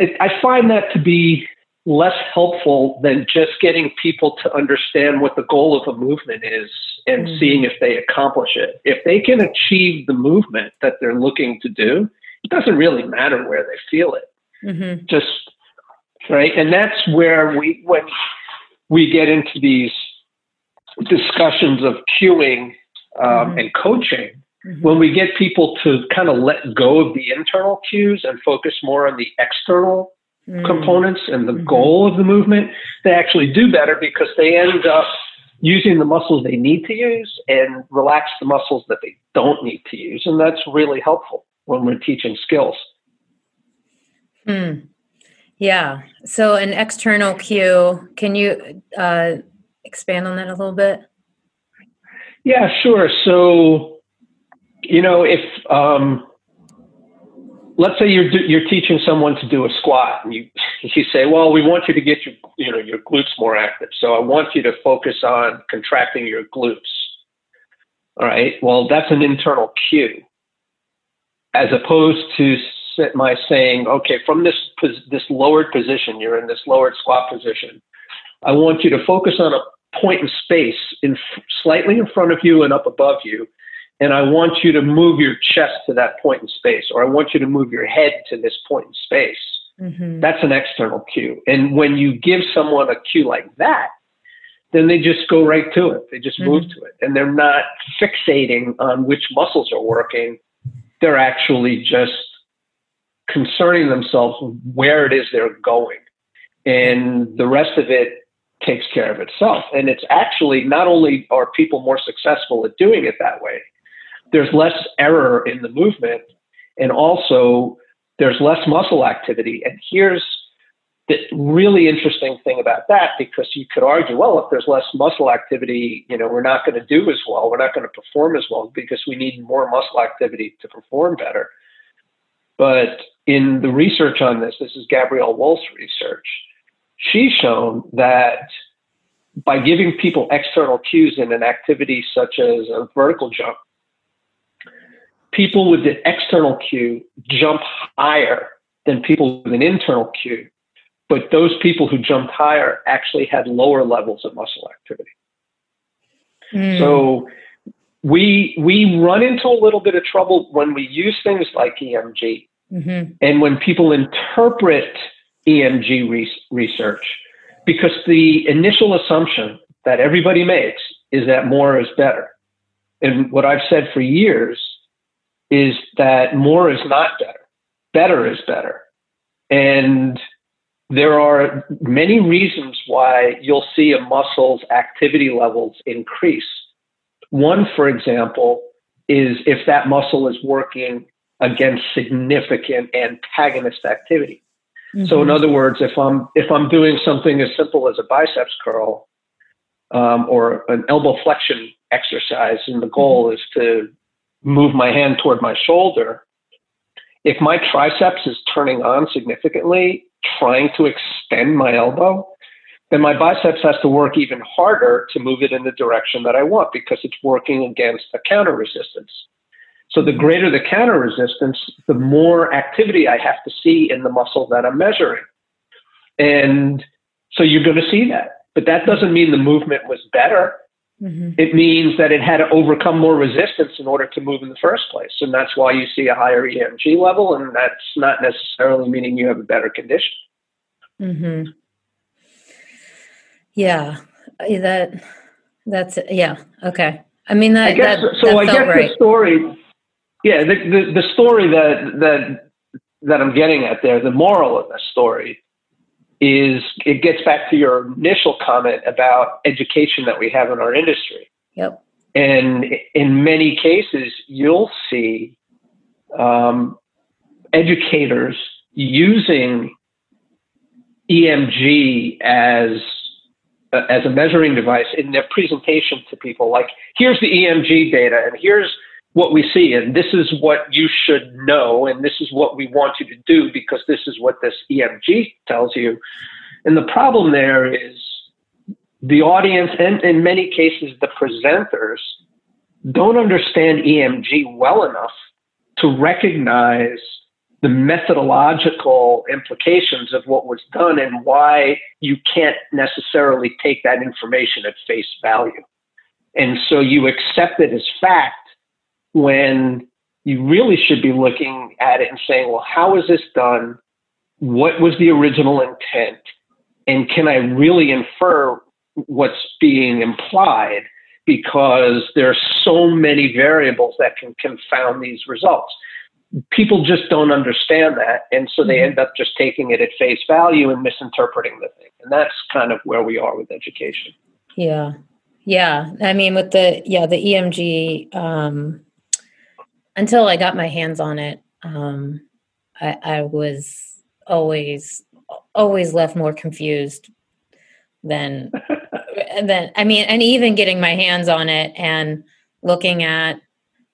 I, I find that to be less helpful than just getting people to understand what the goal of a movement is and mm-hmm. seeing if they accomplish it. If they can achieve the movement that they're looking to do, it doesn't really matter where they feel it. Mm-hmm. Just right, and that's where we when we get into these discussions of cueing um, mm-hmm. and coaching. Mm-hmm. When we get people to kind of let go of the internal cues and focus more on the external mm. components and the mm-hmm. goal of the movement, they actually do better because they end up using the muscles they need to use and relax the muscles that they don't need to use. And that's really helpful when we're teaching skills. Hmm. Yeah. So an external cue, can you uh, expand on that a little bit? Yeah, sure. So, you know, if um, let's say you're you're teaching someone to do a squat, and you [LAUGHS] you say, well, we want you to get your you know your glutes more active, so I want you to focus on contracting your glutes. All right. Well, that's an internal cue, as opposed to my saying, okay, from this this lowered position, you're in this lowered squat position. I want you to focus on a point in space, in slightly in front of you and up above you, and I want you to move your chest to that point in space, or I want you to move your head to this point in space. Mm-hmm. That's an external cue. And when you give someone a cue like that, then they just go right to it. They just mm-hmm. move to it. And they're not fixating on which muscles are working. They're actually just concerning themselves where it is they're going. And the rest of it takes care of itself. And it's actually not only are people more successful at doing it that way, there's less error in the movement, and also there's less muscle activity. And here's the really interesting thing about that, because you could argue, well, if there's less muscle activity, you know, we're not going to do as well. We're not going to perform as well because we need more muscle activity to perform better. But in the research on this, this is Gabriele Wulf's research, she's shown that by giving people external cues in an activity such as a vertical jump, people with the external cue jump higher than people with an internal cue. But those people who jumped higher actually had lower levels of muscle activity. Mm. So we we run into a little bit of trouble when we use things like EMG mm-hmm. and when people interpret EMG re- research, because the initial assumption that everybody makes is that more is better. And what I've said for years is that more is not better. Better is better. And there are many reasons why you'll see a muscle's activity levels increase. One, for example, is if that muscle is working against significant antagonist activity. Mm-hmm. So, in mm-hmm. other words, if I'm if I'm doing something as simple as a biceps curl um, or an elbow flexion exercise, and the goal mm-hmm. is to move my hand toward my shoulder, if my triceps is turning on significantly, trying to extend my elbow, then my biceps has to work even harder to move it in the direction that I want because it's working against a counter resistance. So the greater the counter resistance, the more activity I have to see in the muscle that I'm measuring. And so you're going to see that. But that doesn't mean the movement was better. Mm-hmm. It means that it had to overcome more resistance in order to move in the first place. And that's why you see a higher EMG level, and that's not necessarily meaning you have a better condition. Mm-hmm. Yeah, that that's yeah okay. I mean that. I guess, that, so. That I guess right. the story. Yeah, the, the the story that that that I'm getting at there, the moral of the story is it gets back to your initial comment about education that we have in our industry. Yep. And in many cases, you'll see um, educators using EMG as uh, as a measuring device in their presentation to people. Like, here's the EMG data, and here's what we see, and this is what you should know, and this is what we want you to do because this is what this EMG tells you. And the problem there is the audience, and in many cases, the presenters, don't understand EMG well enough to recognize the methodological implications of what was done and why you can't necessarily take that information at face value. And so you accept it as fact when you really should be looking at it and saying, well, how is this done? What was the original intent? And can I really infer what's being implied? Because there are so many variables that can confound these results people just don't understand that. And so they mm-hmm. end up just taking it at face value and misinterpreting the thing. And that's kind of where we are with education. Yeah. Yeah. I mean, with the, yeah, the EMG, um, until I got my hands on it, um, I, I was always, always left more confused than, [LAUGHS] than, I mean, and even getting my hands on it and looking at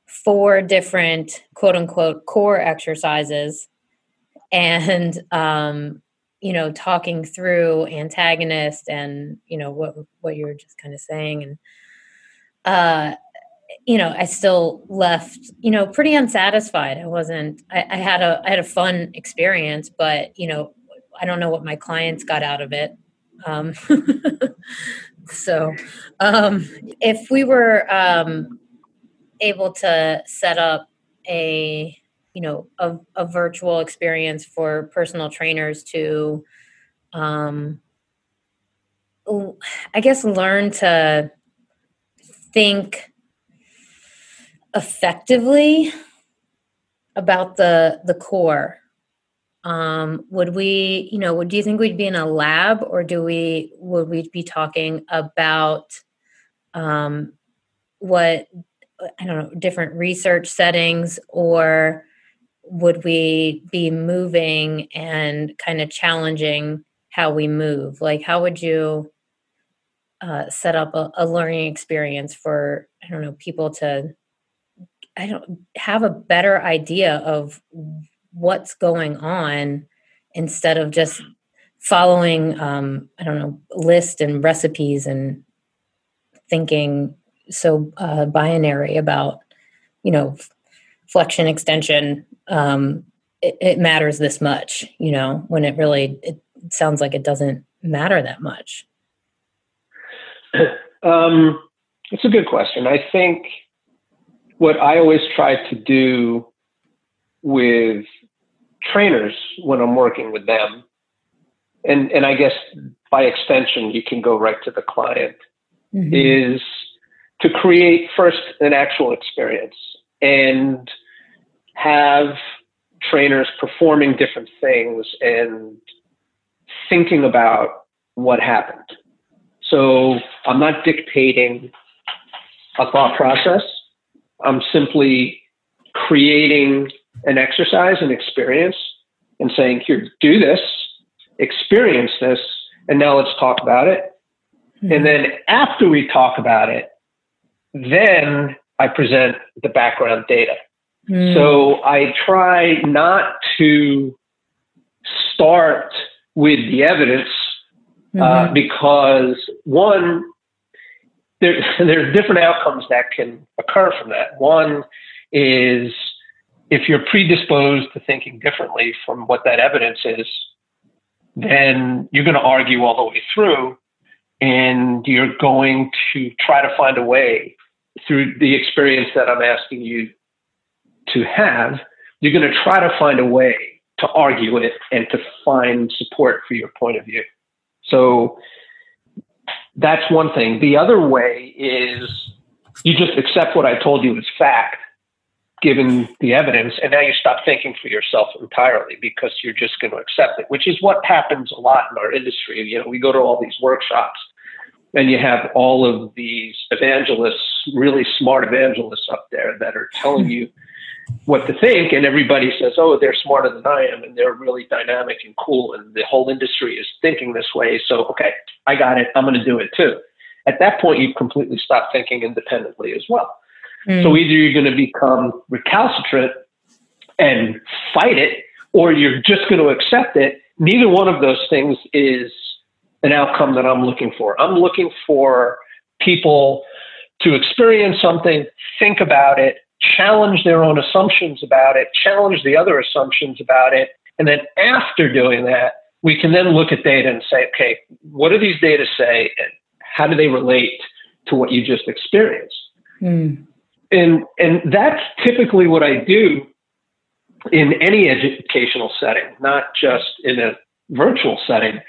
four different quote unquote core exercises and um, you know talking through antagonist and you know what what you're just kind of saying and uh you know i still left you know pretty unsatisfied. I wasn't I, I had a i had a fun experience but you know i don't know what my clients got out of it. Um [LAUGHS] so um if we were um able to set up a you know a, a virtual experience for personal trainers to um i guess learn to think effectively about the the core um, would we you know would do you think we'd be in a lab or do we would we be talking about um, what I don't know, different research settings, or would we be moving and kind of challenging how we move? Like, how would you uh, set up a, a learning experience for, I don't know, people to, I don't have a better idea of what's going on instead of just following, um, I don't know, list and recipes and thinking so uh, binary about you know flexion extension um, it, it, matters this much you know when it really it sounds like it doesn't matter that much. [CLEARS THROAT] Um, it's a good question. I think what i always try to do with trainers when i'm working with them and and i guess by extension you can go right to the client mm-hmm. is to create first an actual experience and have trainers performing different things and thinking about what happened. So I'm not dictating a thought process. I'm simply creating an exercise, an experience, and saying, here, do this, experience this, and now let's talk about it. Mm-hmm. And then after we talk about it, then I present the background data. Mm. So I try not to start with the evidence uh, mm-hmm. uh, because one, there, [LAUGHS] there are different outcomes that can occur from that. One is if you're predisposed to thinking differently from what that evidence is, then you're going to argue all the way through and you're going to try to find a way through the experience that I'm asking you to have, you're going to try to find a way to argue it and to find support for your point of view. So that's one thing. The other way is you just accept what I told you as fact, given the evidence, and now you stop thinking for yourself entirely because you're just going to accept it, which is what happens a lot in our industry. You know, we go to all these workshops and you have all of these evangelists, really smart evangelists up there that are telling you what to think, and everybody says, "Oh, they're smarter than I am, and they're really dynamic and cool, and the whole industry is thinking this way." So, okay, I got it. I'm going to do it too. At that point, you've completely stopped thinking independently as well. Mm. So either you're going to become recalcitrant and fight it, or you're just going to accept it. Neither one of those things is an outcome that I'm looking for. I'm looking for people to experience something, think about it, challenge their own assumptions about it, challenge the other assumptions about it. And then after doing that, we can then look at data and say, okay, what do these data say and how do they relate to what you just experienced? Mm. And, and that's typically what I do in any educational setting, not just in a virtual setting,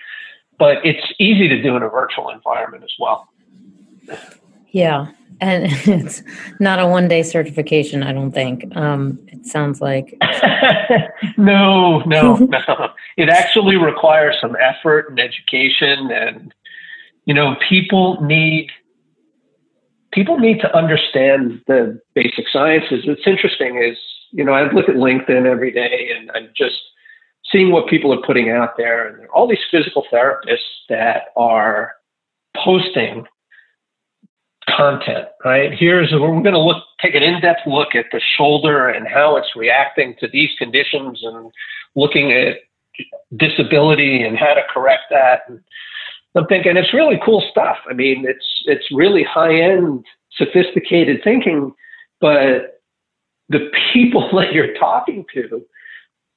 but it's easy to do in a virtual environment as well. Yeah. And [LAUGHS] it's not a one day certification, I don't think. Um, it sounds like. [LAUGHS] no, no, [LAUGHS] no. It actually requires some effort and education. And, you know, people need. People need to understand the basic sciences. What's interesting is, you know, I look at LinkedIn every day and I'm just seeing what people are putting out there. And there are all these physical therapists that are posting content, right? Here's we're going to look take an in-depth look at the shoulder and how it's reacting to these conditions and looking at disability and how to correct that. And I'm thinking it's really cool stuff. I mean, it's it's really high-end, sophisticated thinking, but the people [LAUGHS] that you're talking to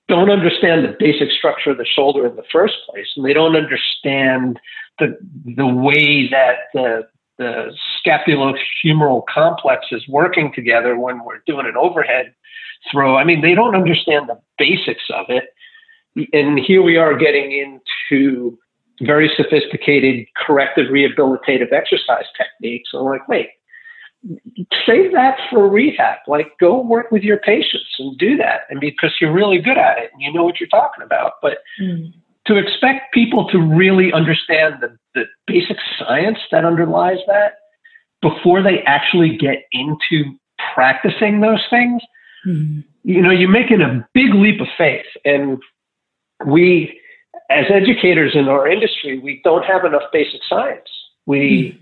don't understand the basic structure of the shoulder in the first place, and they don't understand the the way that the the scapulohumeral complex is working together when we're doing an overhead throw. I mean, they don't understand the basics of it. And here we are getting into very sophisticated corrective rehabilitative exercise techniques. I'm like, wait, save that for rehab. Like, go work with your patients and do that. And because you're really good at it and you know what you're talking about. But mm to expect people to really understand the, the basic science that underlies that before they actually get into practicing those things, mm-hmm. you know, you're making a big leap of faith. And we, as educators in our industry, we don't have enough basic science. We, mm-hmm.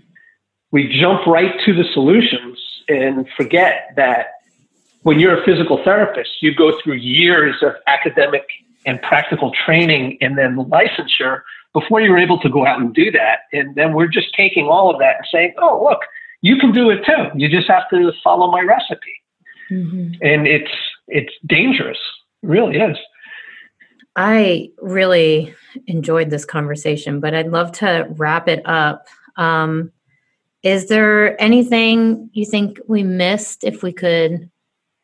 we jump right to the solutions and forget that when you're a physical therapist, you go through years of academic and practical training and then licensure before you were able to go out and do that. And then we're just taking all of that and saying, oh, look, you can do it too. You just have to follow my recipe. Mm-hmm. And it's it's dangerous. It really is. I really enjoyed this conversation, but I'd love to wrap it up. Um, is there anything you think we missed if we could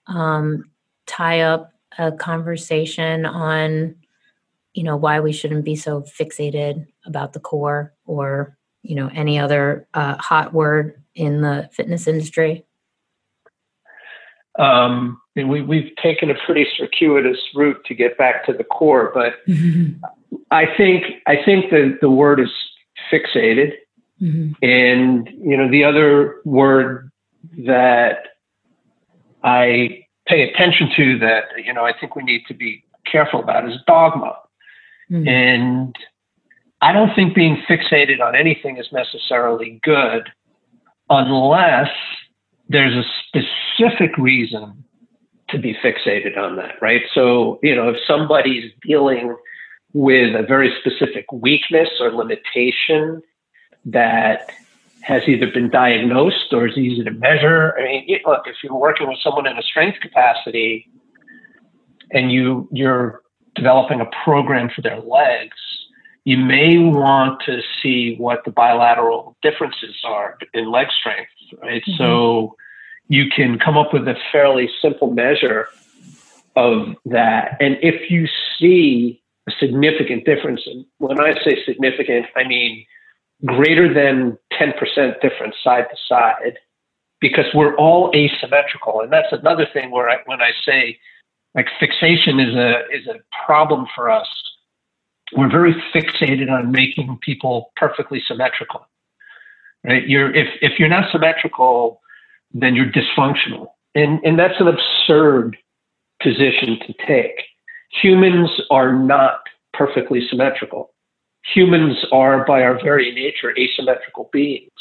um, tie up a conversation on you know why we shouldn't be so fixated about the core or you know any other uh, hot word in the fitness industry um, we, we've taken a pretty circuitous route to get back to the core but mm-hmm. i think i think that the word is fixated mm-hmm. and you know the other word that i pay attention to that, you know, I think we need to be careful about is dogma. Mm. And I don't think being fixated on anything is necessarily good unless there's a specific reason to be fixated on that, right? So, you know, if somebody's dealing with a very specific weakness or limitation that has either been diagnosed or is easy to measure. I mean, look, if you're working with someone in a strength capacity and you you're developing a program for their legs, you may want to see what the bilateral differences are in leg strength, right? Mm-hmm. So you can come up with a fairly simple measure of that. And if you see a significant difference, and when I say significant, I mean greater than 10% difference side to side because we're all asymmetrical. And that's another thing where I, when I say like fixation is a is a problem for us. We're very fixated on making people perfectly symmetrical. Right? You're if if you're not symmetrical, then you're dysfunctional. And and that's an absurd position to take. Humans are not perfectly symmetrical. Humans are by our very nature asymmetrical beings.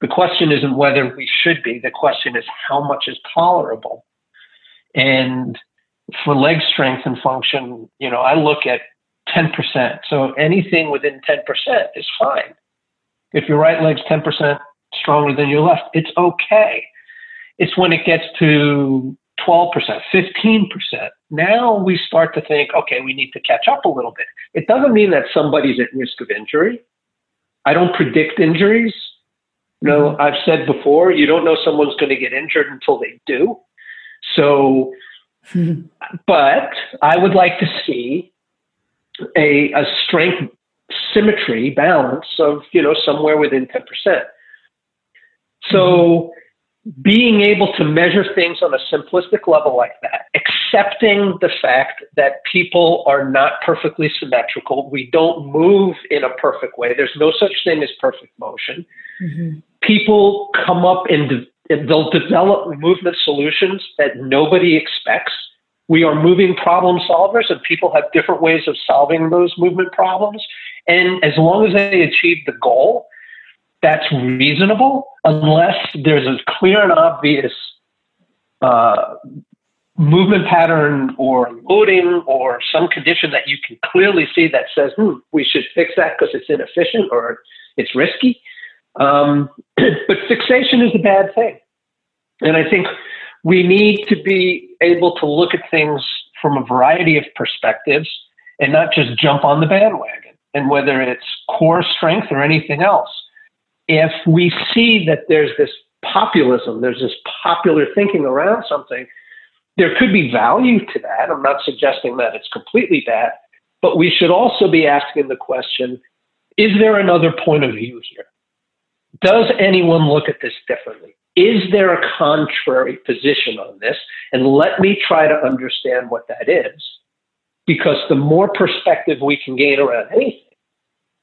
The question isn't whether we should be, the question is how much is tolerable. And for leg strength and function, you know, I look at 10%. So anything within 10% is fine. If your right leg's 10% stronger than your left, it's okay. It's when it gets to 12%, 15%. Now we start to think, okay, we need to catch up a little bit. It doesn't mean that somebody's at risk of injury. I don't predict injuries. You know, mm-hmm. I've said before, you don't know someone's going to get injured until they do. So but I would like to see a, a strength symmetry balance of, you know, somewhere within 10%. So mm-hmm. being able to measure things on a simplistic level like that, accepting the fact that people are not perfectly symmetrical, we don't move in a perfect way. There's no such thing as perfect motion. Mm-hmm. People come up and they'll develop movement solutions that nobody expects. We are moving problem solvers, and people have different ways of solving those movement problems. And as long as they achieve the goal, that's reasonable, unless there's a clear and obvious uh, movement pattern or loading or some condition that you can clearly see that says, hmm, we should fix that because it's inefficient or it's risky. Um, [CLEARS THROAT] but fixation is a bad thing. And I think we need to be able to look at things from a variety of perspectives and not just jump on the bandwagon. And whether it's core strength or anything else, if we see that there's this populism, there's this popular thinking around something, there could be value to that. I'm not suggesting that it's completely bad, but we should also be asking the question is there another point of view here? Does anyone look at this differently? Is there a contrary position on this? And let me try to understand what that is. Because the more perspective we can gain around anything,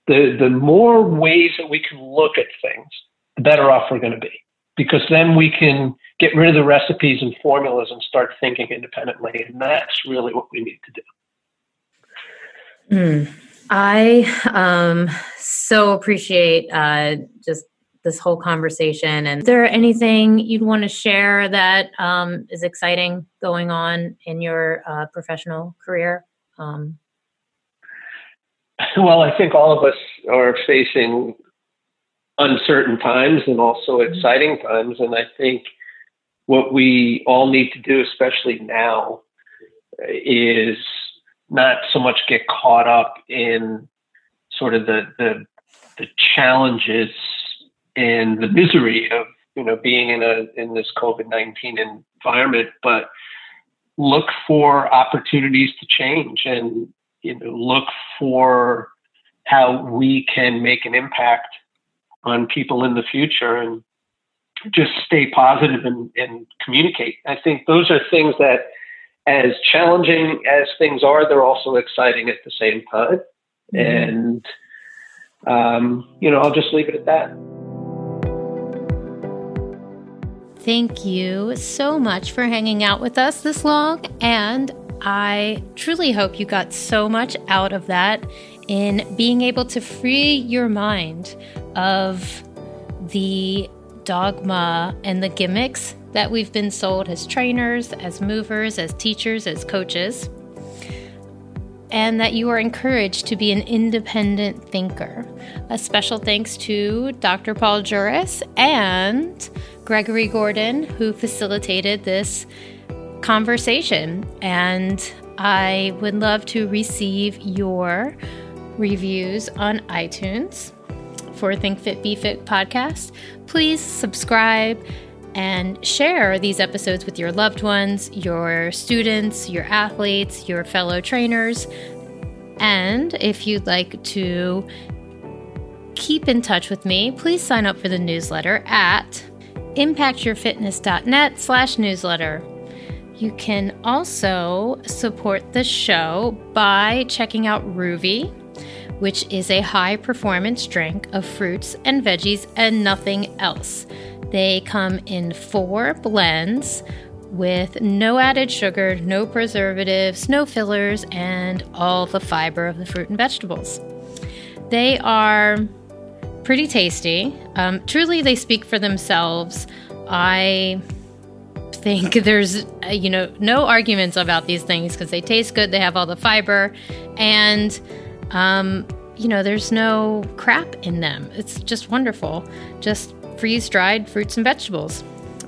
the, the more ways that we can look at things, the better off we're going to be. Because then we can get rid of the recipes and formulas and start thinking independently. And that's really what we need to do. Mm. I um, so appreciate uh, just this whole conversation. And is there anything you'd want to share that um, is exciting going on in your uh, professional career? Um, well, I think all of us are facing uncertain times and also mm-hmm. exciting times. And I think what we all need to do, especially now, is not so much get caught up in sort of the, the, the challenges and the misery of you know being in a in this COVID nineteen environment, but look for opportunities to change and you know look for how we can make an impact on people in the future and just stay positive and, and communicate. I think those are things that as challenging as things are, they're also exciting at the same time. Mm-hmm. And um, you know, I'll just leave it at that. Thank you so much for hanging out with us this long. And I truly hope you got so much out of that in being able to free your mind of the dogma and the gimmicks that we've been sold as trainers, as movers, as teachers, as coaches, and that you are encouraged to be an independent thinker. A special thanks to Dr. Paul Juris and Gregory Gordon, who facilitated this conversation. And I would love to receive your reviews on iTunes for Think Fit Be Fit podcast. Please subscribe and share these episodes with your loved ones, your students, your athletes, your fellow trainers. And if you'd like to keep in touch with me, please sign up for the newsletter at impactyourfitness.net slash newsletter. You can also support the show by checking out Ruvi, which is a high performance drink of fruits and veggies and nothing else. They come in four blends with no added sugar, no preservatives, no fillers, and all the fiber of the fruit and vegetables. They are pretty tasty. Um, truly, they speak for themselves. I think [LAUGHS] there's uh, you know no arguments about these things because they taste good they have all the fiber and um, you know there's no crap in them it's just wonderful just freeze dried fruits and vegetables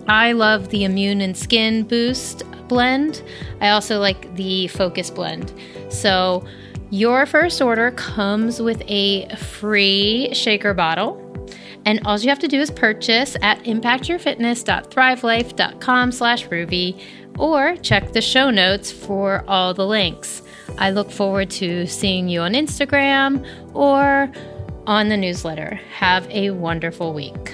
i love the immune and skin boost blend i also like the focus blend so your first order comes with a free shaker bottle and all you have to do is purchase at impactyourfitness.thrivelife.com slash Ruvi or check the show notes for all the links. I look forward to seeing you on Instagram or on the newsletter. Have a wonderful week.